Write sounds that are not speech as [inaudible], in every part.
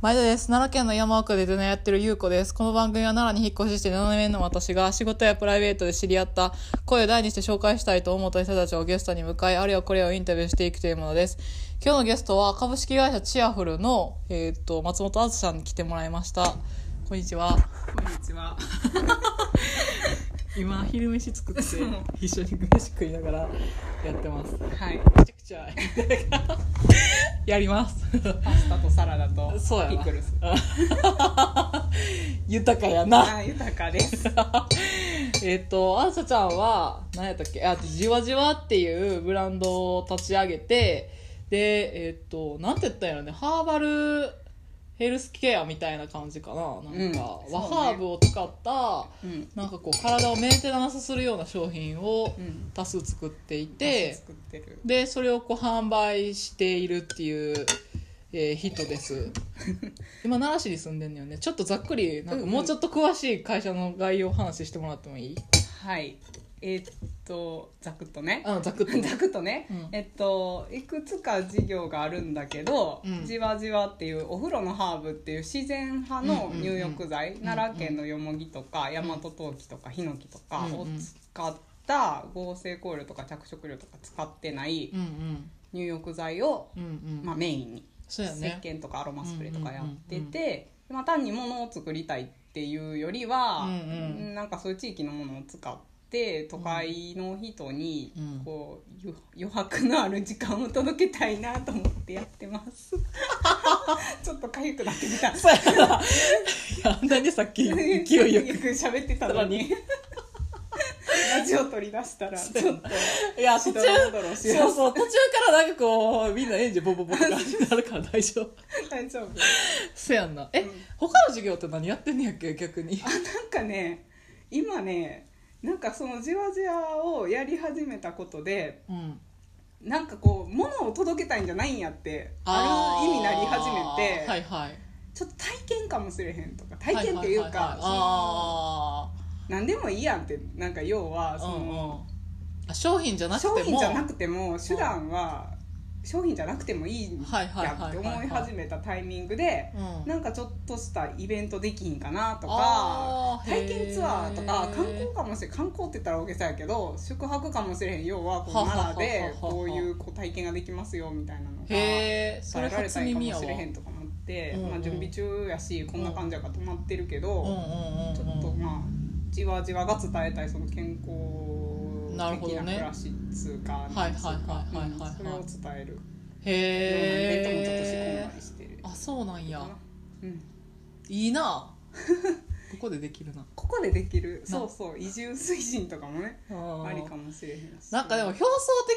毎度です。奈良県の山奥でデナやってるゆうこです。この番組は奈良に引っ越しして7年の私が仕事やプライベートで知り合った声を大にして紹介したいと思った人たちをゲストに迎え、あるいはこれをインタビューしていくというものです。今日のゲストは株式会社チアフルの、えっ、と、松本あずさんに来てもらいました。こんにちは。こんにちは。[laughs] 今、昼飯作って一緒に飯食いながらやってます。はい。めちゃくちゃやります。パスタとサラダとそうやなピクルス。豊かやな。あ、豊かです。[laughs] えっと、あずさちゃんは、何やったっけ？あ、じわじわっていうブランドを立ち上げて、で、えっと、なんて言ったんやろね、ハーバルヘルスケアみたいな感じかな。なんか、うんハーブを使った、うん。なんかこう、体をメンテナンスするような商品をうん。多数作っていて、てる。で、それをこう販売しているっていう、えー人です。[laughs] 今、奈良市に住んでんのよね。ちょっとざっくり、なんかもうちょっと詳しい会社の概要を話してもらってもいい？はい。えーっと、ざくっとね。うん、ざくっとね。[laughs] ざくっとね、うん。えっといくつか事業があるんだけど、うん。じわじわっていうお風呂のハーブっていう自然派の入浴剤、んうん。奈良県のよもぎとか大和陶器とかヒノキとかを使った合成香料とか着色料とか使ってないうんうん。入浴剤を、うんうん。まあ、メインに。そうやね。石鹸とかアロマスプレーとかやってて、まあ、単に物を作りたいっていうよりは、うんうん。なんかそういう地域のものを使って都会の人にうんこう余余白のある時間を届けたいなと思ってやってます [laughs] ちょっと痒くなってきたそうやな。いや、なんでさっき勢いよく。く喋ってたのにラジオ取り出したらちょっといや、途中、そうそう、途中からなんかこう、みんなエンジンボボボって感じになるから大丈夫。大丈夫そやんな。え、うん他の授業って何やってんねやっけ、逆に。あなんかね今ねなんかそのじわじわをやり始めたことでうん。なんかこう物を届けたいんじゃないんやってある意味なり始めて、はいはい。ちょっと体験かもしれへんとか体験っていうかそのあ何でもいいやんってなんか要はあ。そうんうんの、あ商品じゃなくても。商品じゃなくても手段は商品じゃなくてもいいはいはいやって思い始めたタイミングでうん。なんかちょっとしたイベントできひんかなとか体験ツアーとか観光かもしれん観光って言ったら大げさやけど宿泊かもしれへん要はこう奈良でこういうこう体験ができますよみたいなのがそれ伝えられ初たいかもし。れへんとか思って、まあ、準備中やしこんな感じやから止まってるけど。ちょっとまあじわじわが伝えたいその健康なるほ的どね。な暮らしっつうかはいなんつうかはいはいはいはいはいうんそれを伝える。へえあそうなんや。うん、いいな。ここでできるな。[laughs] ここでできる。な。そうそう。移住推進とかもねあありかもしれへんし。なんかでも表層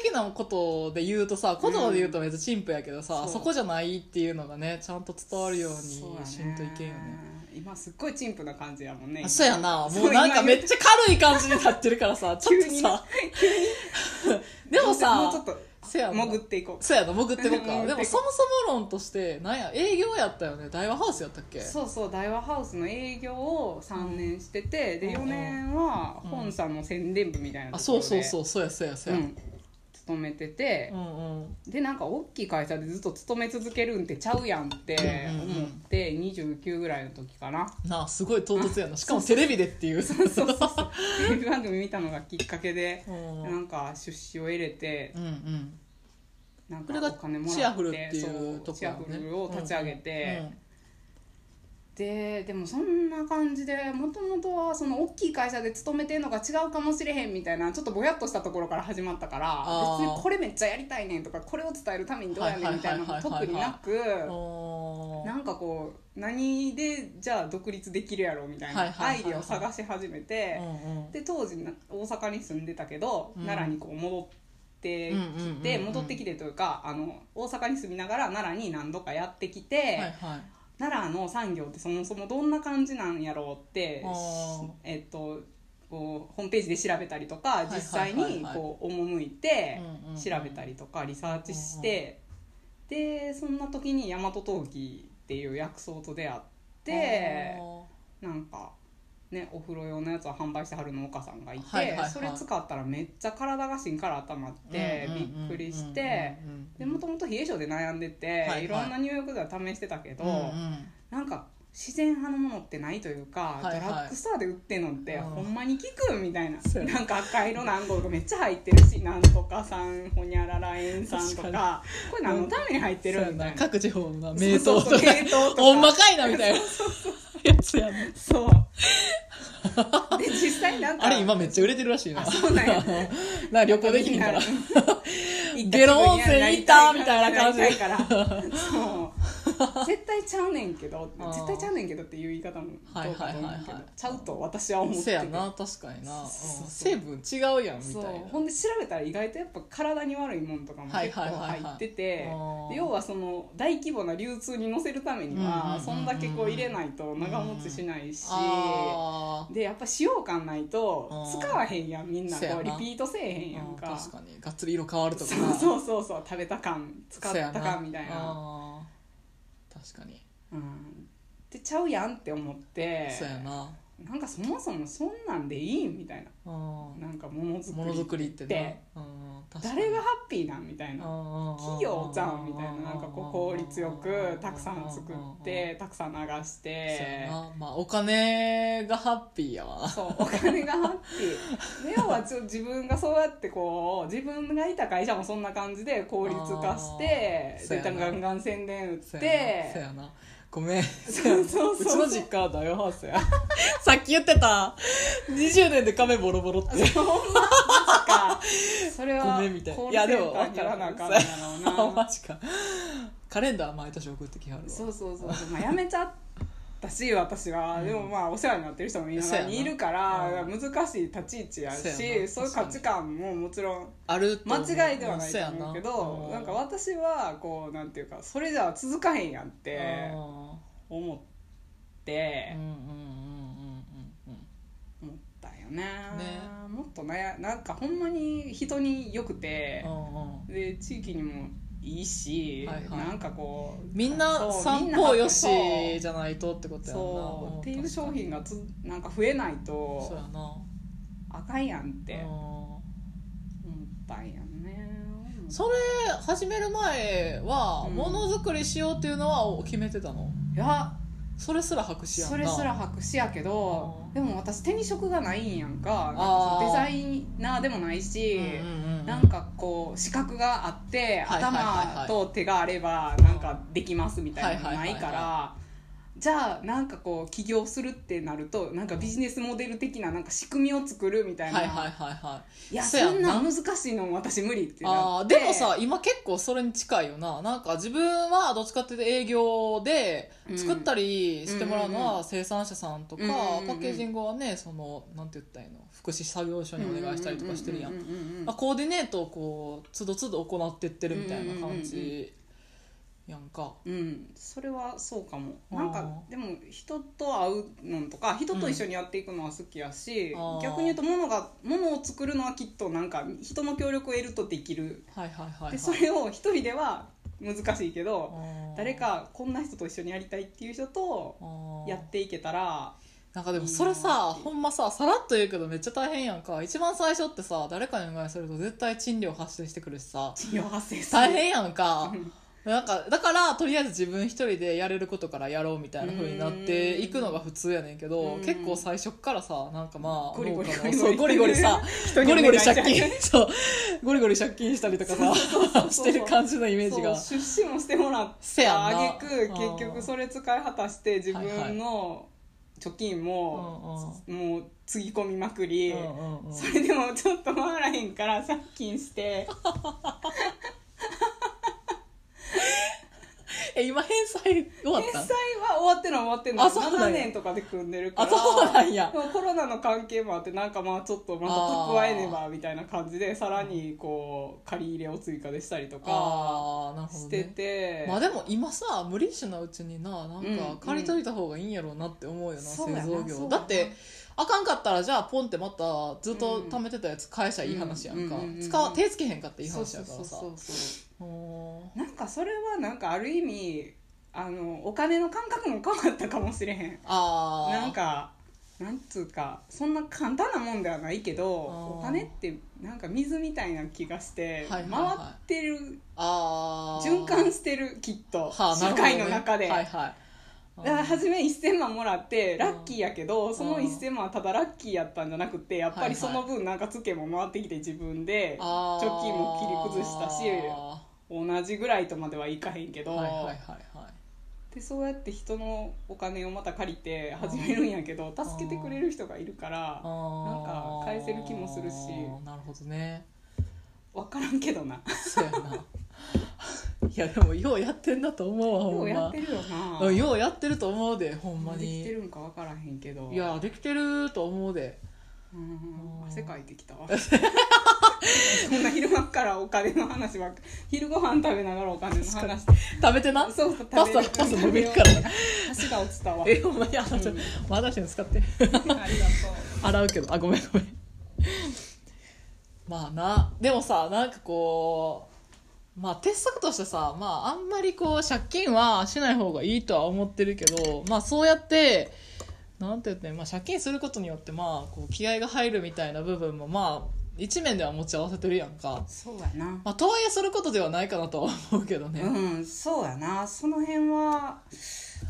的なことで言うとさ言葉で言うとめっちゃ陳腐やけどさ、そう。そこじゃないっていうのがねちゃんと伝わるようにしんといけんよね今すっごい陳腐な感じやもんねあそうやな。もうなんか今めっちゃ軽い感じになってるからさ [laughs] ちょっとさ。でもさもうちょっとせやな。潜っていこう。そうやな潜っていこうか。[laughs] でもそもそも論としてなんや営業やったよね。大和ハウスやったっけ？そうそう大和ハウスの営業を3年してて、でうん4年は本社の宣伝部みたいなあところで。そうそうそうそうやそうやそうや、うん勤めててう、んうん。でなんか大きい会社でずっと勤め続けるんってちゃうやんってうんうんうん思って29ぐらいの時かな。なあすごい唐突やな。[laughs] しかもテレビでっていう。そうそうそう。テレビ番組見たのがきっかけでうん。なんか出資を入れてうんうん。なんかお金もらってチアフルっていうとこそうチアフルを立ち上げて、うんででもそんな感じでもともとはその大きい会社で勤めてんのが違うかもしれへんみたいなちょっとぼやっとしたところから始まったから別にこれめっちゃやりたいねんとかこれを伝えるためにどうやねんみたいなのはいはいはいはいはい。特になくなんかこう何でじゃあ独立できるやろみたいはいなアイデアを探し始めてで当時な大阪に住んでたけど、うん。奈良にこう戻ってきてうん。戻ってきてというかあの大阪に住みながら奈良に何度かやってきて。はいはい奈良の産業ってそもそもどんな感じなんやろうってえっとこうホームページで調べたりとか実際にこう赴いて調べたりとかリサーチしてでそんな時に大和陶器っていう薬草と出会ってなんかね、お風呂用のやつを販売してはる農家さんがいて、はいはいはい。それ使ったらめっちゃ体が芯から温まってうんうんうんうんびっくりしてもともと冷え性で悩んでて、いはい。いろんな入浴剤を試してたけど、うんうん。なんか自然派のものってないというか、はいはい。ドラッグストアで売ってんのってうん。ほんまに効くみたいな。そうや。ななんか赤色の暗号がめっちゃ入ってるしなんとか酸ほにゃらら塩酸と確かこれ何のために入ってるみたいな。各地方のな名刀とそうそうか。[laughs] ほんまかいなみたいな。やつやねそう。[laughs] で実際なんか。あれ今めっちゃ売れてるらしいな。あそうなんや。[laughs] な旅行できひんから。ゲロ温泉行ったみたいな感じなりたいから。そう [laughs] 絶対ちゃうねんけど絶対ちゃうねんけどっていう言い方もどうかと思うけど、ちゃうと私は思ってて。せやな確かにな、成分違うやんみたいな。ほんで調べたら意外とやっぱ体に悪いもんとかもはい結構入ってて。要はその大規模な流通に乗せるためにはうんそんだけこう入れないと長持ちしないし。でやっぱ使用感ないと使わへんやんみんな。こうリピートせえへんやんうんか確かに。がっつり色変わるとかそうなそうそうそう。食べた感使った感みたいな確かに。うん。でちゃうやんって思って。そうやななんかそもそもそんなんでいいんみたいな。うんなんかものづくりって誰がハッピーなんみたいな。企企業じゃんみたいな。なんかこう効率よくたくさん作ってたくさん流して。な。まあお金がハッピーやわ。そうお金がハッピー。[laughs] で要はちょ自分がそうやってこう自分がいた会社もそんな感じで効率化してでガンガン宣伝打っそうやな。そうてやなごめん。そうそうそう。ちの実家は大ハウスや。[laughs] さっき言ってた。20年で壁ボロボロって。ほんま？マジか。それはごめんみたい。コールいやでも分からなあかんのやろうな。[laughs] マジか。カレンダー毎年送ってきはるわ。そうそうそうそう、まあ、やめちゃったし私は、うん。でもまあお世話になってる人もみんな。にいるから難しい立ち位置やしなそういう価値観ももちろんあると間違いではないと思うけどな。ん。か私はこうなんていうかそれじゃ続かへんやんってあ思って思ったよねね。もっとねなんかほんまに人によくてうんうん。で地域にもいいし、はいはい。なんかこうみんなそう散みんな歩よしじゃないとってことやんな。そうっていう商品ががつなんか増えないそうやとな。あかんやんって。うん。思ったんやね。それ始める前はうん。ものづくりしようっていうのは決めてたの？いやそれすら白紙やんな。それすら白紙やけどうん。でも私手に職がないんやんか。なんかデザイナーでもないし、うんうんうんなんかこう資格があって、頭と手があればなんかできますみたいなのないからじゃあなんかこう起業するってなるとなんかビジネスモデル的ななんか仕組みを作るみたいな、はいはいはいはい。いやそやんな。難しいの私無理ってなあでもさ今結構それに近いよな。なんか自分はどっちかっていうと営業でうん。作ったりしてもらうのは生産者さんとか、パッケージングはねそのなんて言ったらいいの？福祉作業所にお願いしたりとかしてるやん。コーディネートをこうつどつど行ってってるみたいな感じやんか。うん、それはそうかも。あー。なんかでも人と会うのとか人と一緒にやっていくのは好きやし、あー。逆に言うと物が物を作るのはきっとなんか人の協力を得るとできる。はいはいはい、はい、でそれを一人では難しいけどあー。誰かこんな人と一緒にやりたいっていう人とあー。やっていけたらなんかでもそれいいなさって。ほんまささらっと言うけどめっちゃ大変やんか。一番最初ってさ誰かにお願いすると絶対賃料発生してくるしさ。治療発生する。大変やんか。うんなんかだからとりあえず自分一人でやれることからやろうみたいな風になっていくのが普通やねんけどうん。結構最初っからさなんかまあゴリゴリ。ゴリゴリさ [laughs] ゴリゴリ借金。[laughs] そうゴリゴリ借金したりとかさしてる感じのイメージが。出資もしてもらっせやんなあげくう。ん結局それ使い果たして自分の貯金ももうつぎ込みまくり、うんうんうん。それでもちょっと回らへんから借金して [laughs] [laughs] え今返済終わっ返済たは終わってるのは終わってるのあそうなんや。7年とかで組んでるから。あそうなんや。でもコロナの関係もあってなんかまあちょっとまた蓄えねばみたいな感じでさらにこう借り入れを追加でしたりとかああなるほどしてねて、まあでも今さ無理しなうちにななんうんか借りといた方がいいんやろうなって思うよな、そうやな製造業だってあかんかったらじゃあポンってまたずっと貯めてたやつ返しゃいい話やんか、うん手つけへんかっていい話やからさ。なんかそれはなんかある意味あのお金の感覚も変わったかもしれへん。ああなんかなんつうかそんな簡単なもんではないけどお金ってなんか水みたいな気がして、はいはいはい。回ってる循環してるきっと、はあ、な社会の中で、はいはい。だから初め1000万もらってラッキーやけど、んその1000万はただラッキーやったんじゃなくてやっぱりその分なんかツケも回ってきて自分で貯金も切り崩したし同じぐらいとまではいかへんけど、はいはいはいはいでそうやって人のお金をまた借りて始めるんやけど助けてくれる人がいるからなんか返せる気もするし。なるほどね。分からんけどな。そうやな。いやでもようやってんだと思うわほんま。ようやってるよな。うんようやってると思うでほんまできてにるんか分からへんけど。いやできてると思うで。うん。うん。汗かいてきたわ [laughs] [laughs] そんな昼間からお金の話ばっか昼ご飯食べながらお金の話。食べてな？そうそうパスタパスタ飲み行くから。ね箸が落ちたわ。えほんまにあのうん。まだ使って。ありがとう。洗うけど。あごめんごめん。まあなでもさなんかこうまあ鉄則としてさまああんまりこう借金はしない方がいいとは思ってるけどまあそうやってなんて言って、まあ、借金することによってまあこう気合が入るみたいな部分もまあ一面では持ち合わせてるやんか、そうやな。まあ、とはいえすることではないかなとは思うけどね、うんそうやな。その辺は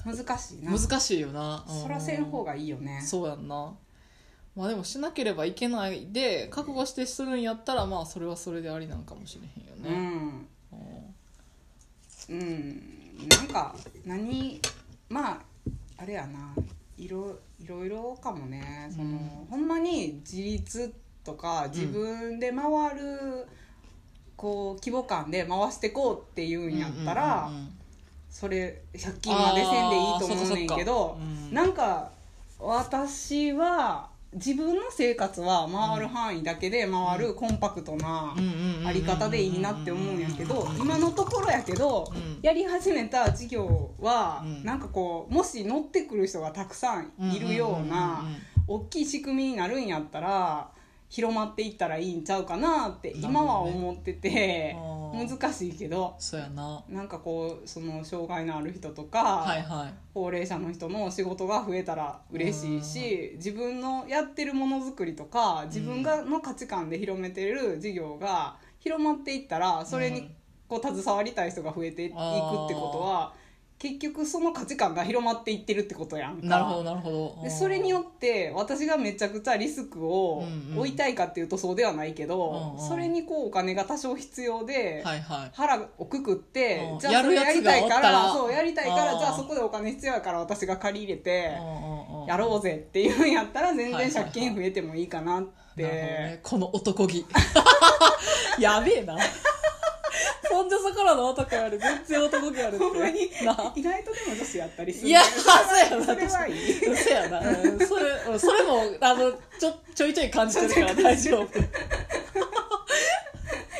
難しいな。難しいよな、うん。そらせん方がいいよね。そうやんな。まあでもしなければいけないで覚悟してするんやったらまあそれはそれでありなんかもしれへんようね、んうん。うん。なんか何まああれやな。いろいろいろかもね。その、うん。ほんまに自立とか自分で回る、こう規模感で回してこうっていうんやったら、うんうんうんそれ借金までせんでいいと思うねんけどうん。なんか私は自分の生活は回る範囲だけで回るコンパクトなうんうんうんうんあり方でいいなって思うんやけど今のところやけどうん。やり始めた事業はうん。なんかこうもし乗ってくる人がたくさんいるような大きい仕組みになるんやったら広まっていったらいいんちゃうかなって今は思ってて難しいけどそうやな。なんかこうその障害のある人とか、はいはい。高齢者の人の仕事が増えたら嬉しいし自分のやってるものづくりとか自分がの価値観で広めてる事業が広まっていったらそれにこう携わりたい人が増えていくってことは結局その価値観が広まっていってるってことやんか。なるほどなるほど。でそれによって私がめちゃくちゃリスクを負いたいかっていうとそうではないけど、うんうん。それにこうお金が多少必要で、はいはい。腹をくくって、うん。じゃあそれやりたいかららそうやりたいからうんじゃあそこでお金必要やから私が借り入れてやろうぜっていうんやったら全はいはいはい。然借金増えてもいいかなって、なるほどね。この男気。[laughs] やべえなそんじょそこらの男より全然男気あるって。ほんまに。な。意外とでも女子やったりするいやそうやなそれはいい。そうやな、うんそれうんそれもあのちょちょいちょい感じてるから大丈夫。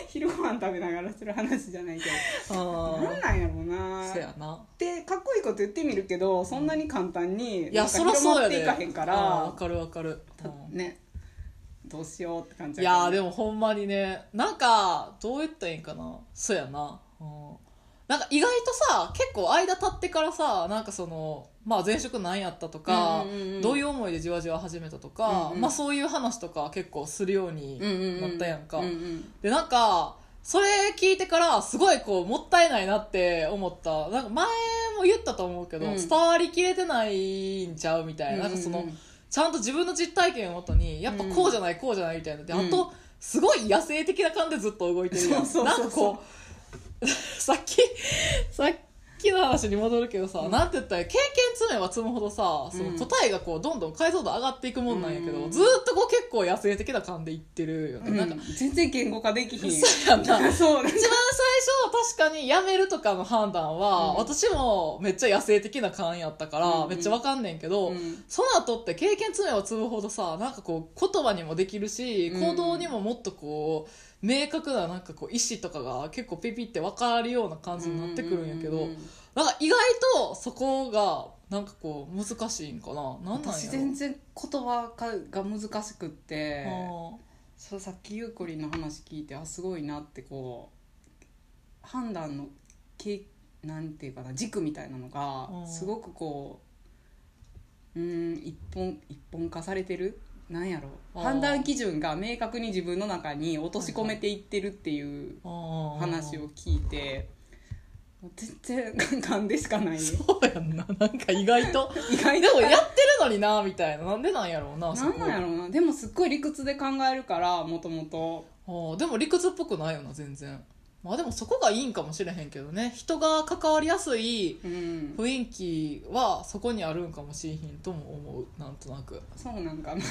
昼ご飯食べながらする話じゃないけど。あなんなんやろうな。そうやな。ってかっこいいこと言ってみるけどそんなに簡単にいやそらそうやで。まっていかへんかうんらわかるわかる、ねどうしようって感じいやでもほんまにねなんかどう言ったらいいんかな。そうやな、うん、なんか意外とさ結構間経ってからさなんかそのまあ前職何やったとか、うんうんうんどういう思いでじわじわ始めたとか、うんうんまあそういう話とか結構するようになったやんか、うんうんでなんかそれ聞いてからすごいこうもったいないなって思った。なんか前も言ったと思うけど、うん。伝わりきれてないんちゃうみたいな,、なんかそのうん。うんちゃんと自分の実体験をもとにやっぱこうじゃない、こうじゃないみたいな。で、うん。あとすごい野生的な感じでずっと動いてるやん。なんかこう [laughs] さっきさっきの話に戻るけどさ、うん。なんて言ったら経験積めば積むほどさその答えがこうどんどん解像度上がっていくもんなんやけど、うん。ずーっとこう結構野生的な感でいってるよね、うん。なんか全然言語化できひん。そうやんな。そう。一番最初確かに辞めるとかの判断は、うん。私もめっちゃ野生的な感やったから、うんうん。めっちゃわかんねんけど、うん。その後って経験積めば積むほどさなんかこう言葉にもできるしうん。行動にももっとこう明確ななんかこう意思とかが結構ピピって分かるような感じになってくるんやけど、なんか意外とそこがなんかこう難しいんかな？なんなん私全然言葉が難しくってあ。そうさっきゆうこりんの話聞いてあすごいなってこう判断のけなんていうかな軸みたいなのがうんすごくこうん一本一本化されてるなんやろ。あー。判断基準が明確に自分の中に落とし込めていってるっていう話話を聞いて、全然勘でしかない。ねそうやんな。なんか意外と [laughs] 意外でもやってるのになみたいな。なんでなんやろうなそこ。なんなんやろうな。でもすっごい理屈で考えるからもともと。でも理屈っぽくないよな全然まあでもそこがいいんかもしれへんけどね。人が関わりやすいうん。雰囲気はそこにあるんかもしれへんとも思う。なんとなく、そうなんかな。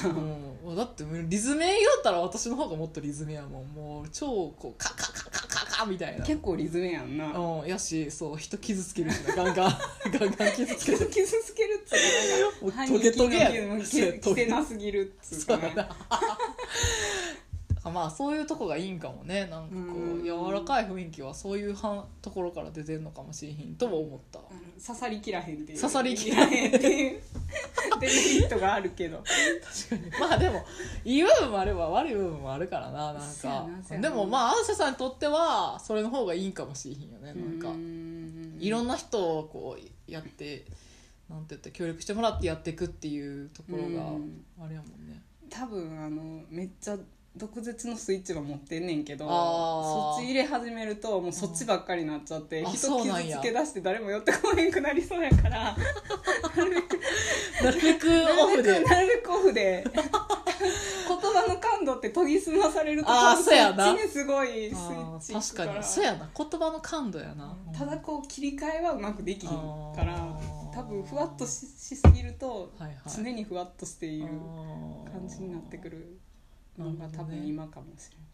うん、だってリズメ言ったら私の方がもっとリズメやもん。もう超こうカカカカカカみたいな。結構リズムやんな。うん、やしそう人傷つけるしな。ガンガン。[laughs] ガンガン傷つける。傷つけるっつうもうかトゲトゲやね反撃のそうやきせなすぎるっつうか。ねそうやなまあそういうとこがいいんかもね。なんかこう柔らかい雰囲気はそういうはところから出てんのかもしれへんとも思った。刺さりきらへんっていう。刺さりきらへんっていう。デメリットがあるけど。まあでもいい部分もあれば悪い部分もあるからななんそうやかなそうやな。でもまあアンセさんにとってはそれの方がいいんかもしれへんよねなんか。いろんなな人をこうやってなんて言って協力してもらってやっていくっていうところがうん。あれやもんね。多分あのめっちゃ毒舌のスイッチは持ってんねんけどそっち入れ始めるともうそっちばっかりになっちゃってうなんや傷つけ出して誰も寄ってこへんくなりそうやから。[laughs] なるべくオフで。なるべくオフで。[laughs] 言葉の感度って研ぎ澄まされるとあそうやな。そっちにすごいスイあッチー確かに。そうやな。言葉の感度やな。ただこう切り替えはうまくできひんから多分ふわっとししすぎるとはいはい。常にふわっとしている感じになってくるのが多分今かもしれない。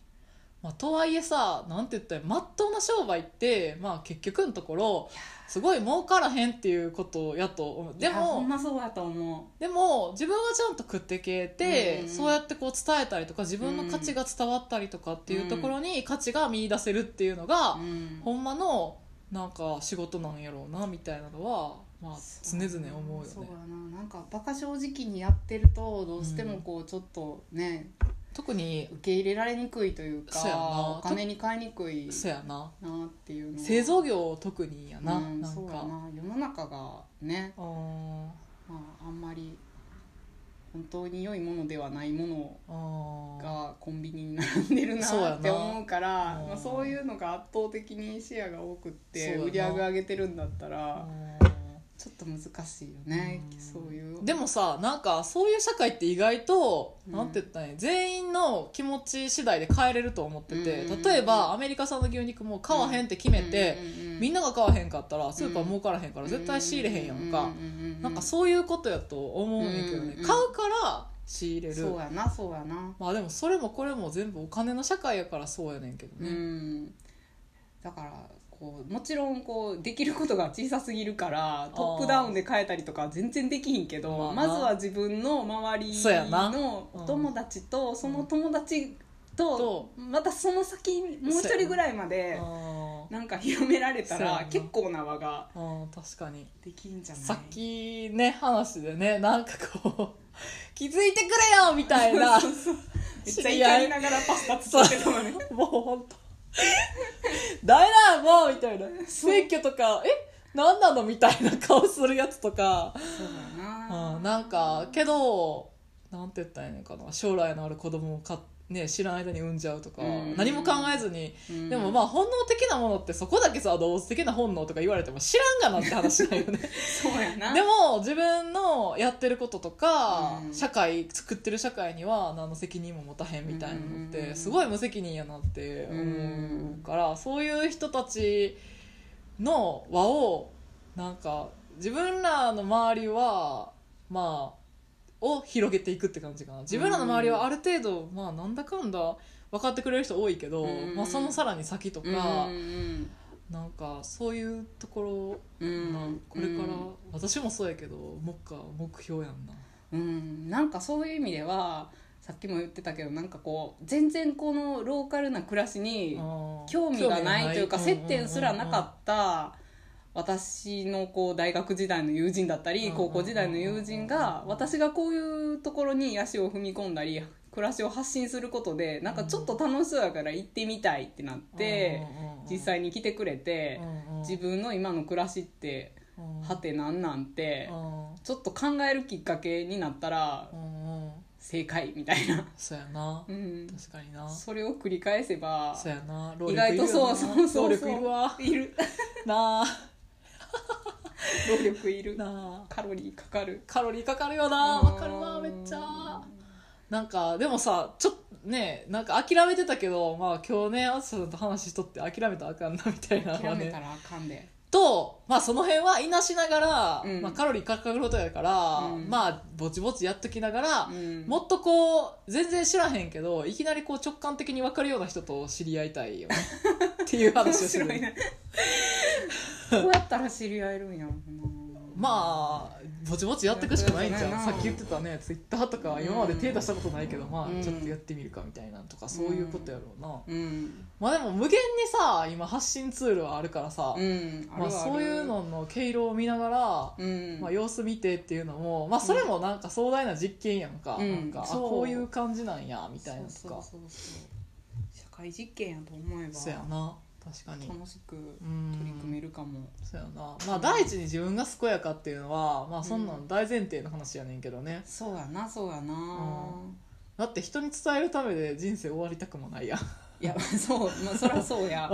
まあ、とはいえさなんて言ったらまっとうな商売って、まあ、結局のところすごい儲からへんっていうことやと思う。でもんまそうやと思でも自分がちゃんと食っていけて、うんそうやってこう伝えたりとか自分の価値が伝わったりとかっていうところに価値が見出せるっていうのが、う、うん。ほんまのなんか仕事なんやろうなみたいなのは、まあ、常々思うよね。そうやな。なんかバカ正直にやってるとどうしてもこうちょっとね、特に受け入れられにくいというかそうやな。お金に換えにくいそやな。なっていうのは。製造業特にやな、うんなんか。そうやな。世の中がね、うんまあ、あんまり本当に良いものではないものうんがコンビニに並んでるそうやななって思うからうんまあ、そういうのが圧倒的にシェアが多くってそうやな売り上げ上げてるんだったらうんちょっと難しいよねうんそういう。でもさなんかそういう社会って意外と、うん。なんて言ったらいい全員の気持ち次第で変えれると思ってて、うん。例えばアメリカ産の牛肉も買わへんって決めて、みんななが買わへんかったらスーパー儲からへんから絶対仕入れへんやんか、なんかそういうことやと思うねんけどね、うん買うから仕入れる。そうやなそうやな。まあでもそれもこれも全部お金の社会やからそうやねんけどうね、ん。だからこうもちろんこうできることが小さすぎるからトップダウンで変えたりとかは全然できひんけどまずは自分の周りのお友達とその友達ととまたその先にもう一人ぐらいまであな。ん。か広められたら結構な輪が確かに。できんじゃない？さっきね話でねなんかこう [laughs] 気づいてくれよみたいなめっちゃ怒りながらパスタ作ってたのねもう本当ダメだもうみたいな。選挙とかえ何なのみたいな顔するやつとか、そうだな。うん、なんかけどなんて言ったらいいのかな。将来のある子供をか、ね、知らん間に産んじゃうとか、うん。何も考えずに、うん。でもまあ本能的なものってそこだけさ動物的な本能とか言われても知らんがなって話だよね。そうやな。でも自分のやってることとか、うん。社会作ってる社会には何の責任も持たへんみたいなのっうん。てすごい無責任やなって思うからそういう人たちの輪をなんか自分らの周りはまあを広げていくって感じかな。自分らの周りはある程度まあなんだかんだ分かってくれる人多いけど、うん。まあ、そのさらに先とか、うんなんかそういうところうん。まあこれから、うん。私もそうやけど目下目標やんな。うん、なんかそういう意味ではさっきも言ってたけどなんかこう全然このローカルな暮らしに興味がないというか接点すらなかった私のこう大学時代の友人だったりうん高校時代の友人が私がこういうところに足を踏み込んだり暮らしを発信することでなんかちょっと楽しそうやから行ってみたいってなって実際に来てくれて自分の今の暮らしってうん。はてなんなんてうん。ちょっと考えるきっかけになったら正解みたいな、そうやな。うん、確かにな。それを繰り返せばそうやな。意外とそうそうそうそう。労力いるわ。いる。[laughs] なあ。労力いる。なあ。カロリーかかる。カロリーかかるよな。わかるわめっちゃ。なんかでもさちょっとねなんか諦めてたけどまあ今日ねあつさんと話しとって諦めたらあかんなみたいなのはね。諦めたらあかんでと、まあ、その辺はいなしながら、うん。まあ、カロリーかかることやから、うん。まあぼちぼちやっときながら、うん。もっとこう全然知らへんけどいきなりこう直感的に分かるような人と知り合いたいよね。[laughs] っていう面話をし白いね。[laughs] どうやったら知り合えるんやろうな。まあぼちぼちやっていくしかないんじゃん。さっき言ってたねツイッターとか今まで手出したことないけど、まうん。あちょっとやってみるかみたいなとかそういうことやろうな、うん。まあでも無限にさ今発信ツールはあるからさ、うん。まあ、そういうのの毛色を見ながら、うん。まあ、様子見てっていうのも、まあ、それもなんか壮大な実験やんか,、うん。なんかあこういう感じなんやみたいなとか。そうそうそうそう。社会実験やと思えば。そうやな。確かに。楽しく。うんるかも。そうやな。まあ第一に自分が健やかっていうのはまあそんなん大前提の話やねんけどね、そうやなそうやな、だって人に伝えるためで人生終わりたくもないやん。いやそうまあそりゃそうや。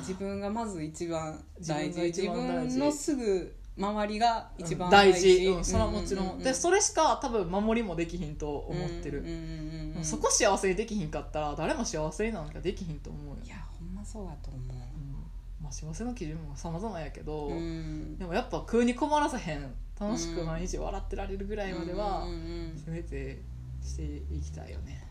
自分がまず一番大事。自自分のすぐ周りが一番大大事。事、うん、それはもちろん,、でそれしか多分守りもできひんと思ってる、うんうんうんうん。そこ幸せにできひんかったら誰も幸せになんかできひんと思うよ。いやほんまそうやと思う。んまあ、幸せの基準も様々やけど、ううん。でもやっぱ食うに困らせへん楽しく毎日笑ってられるぐらいまではせめてしていきたいよね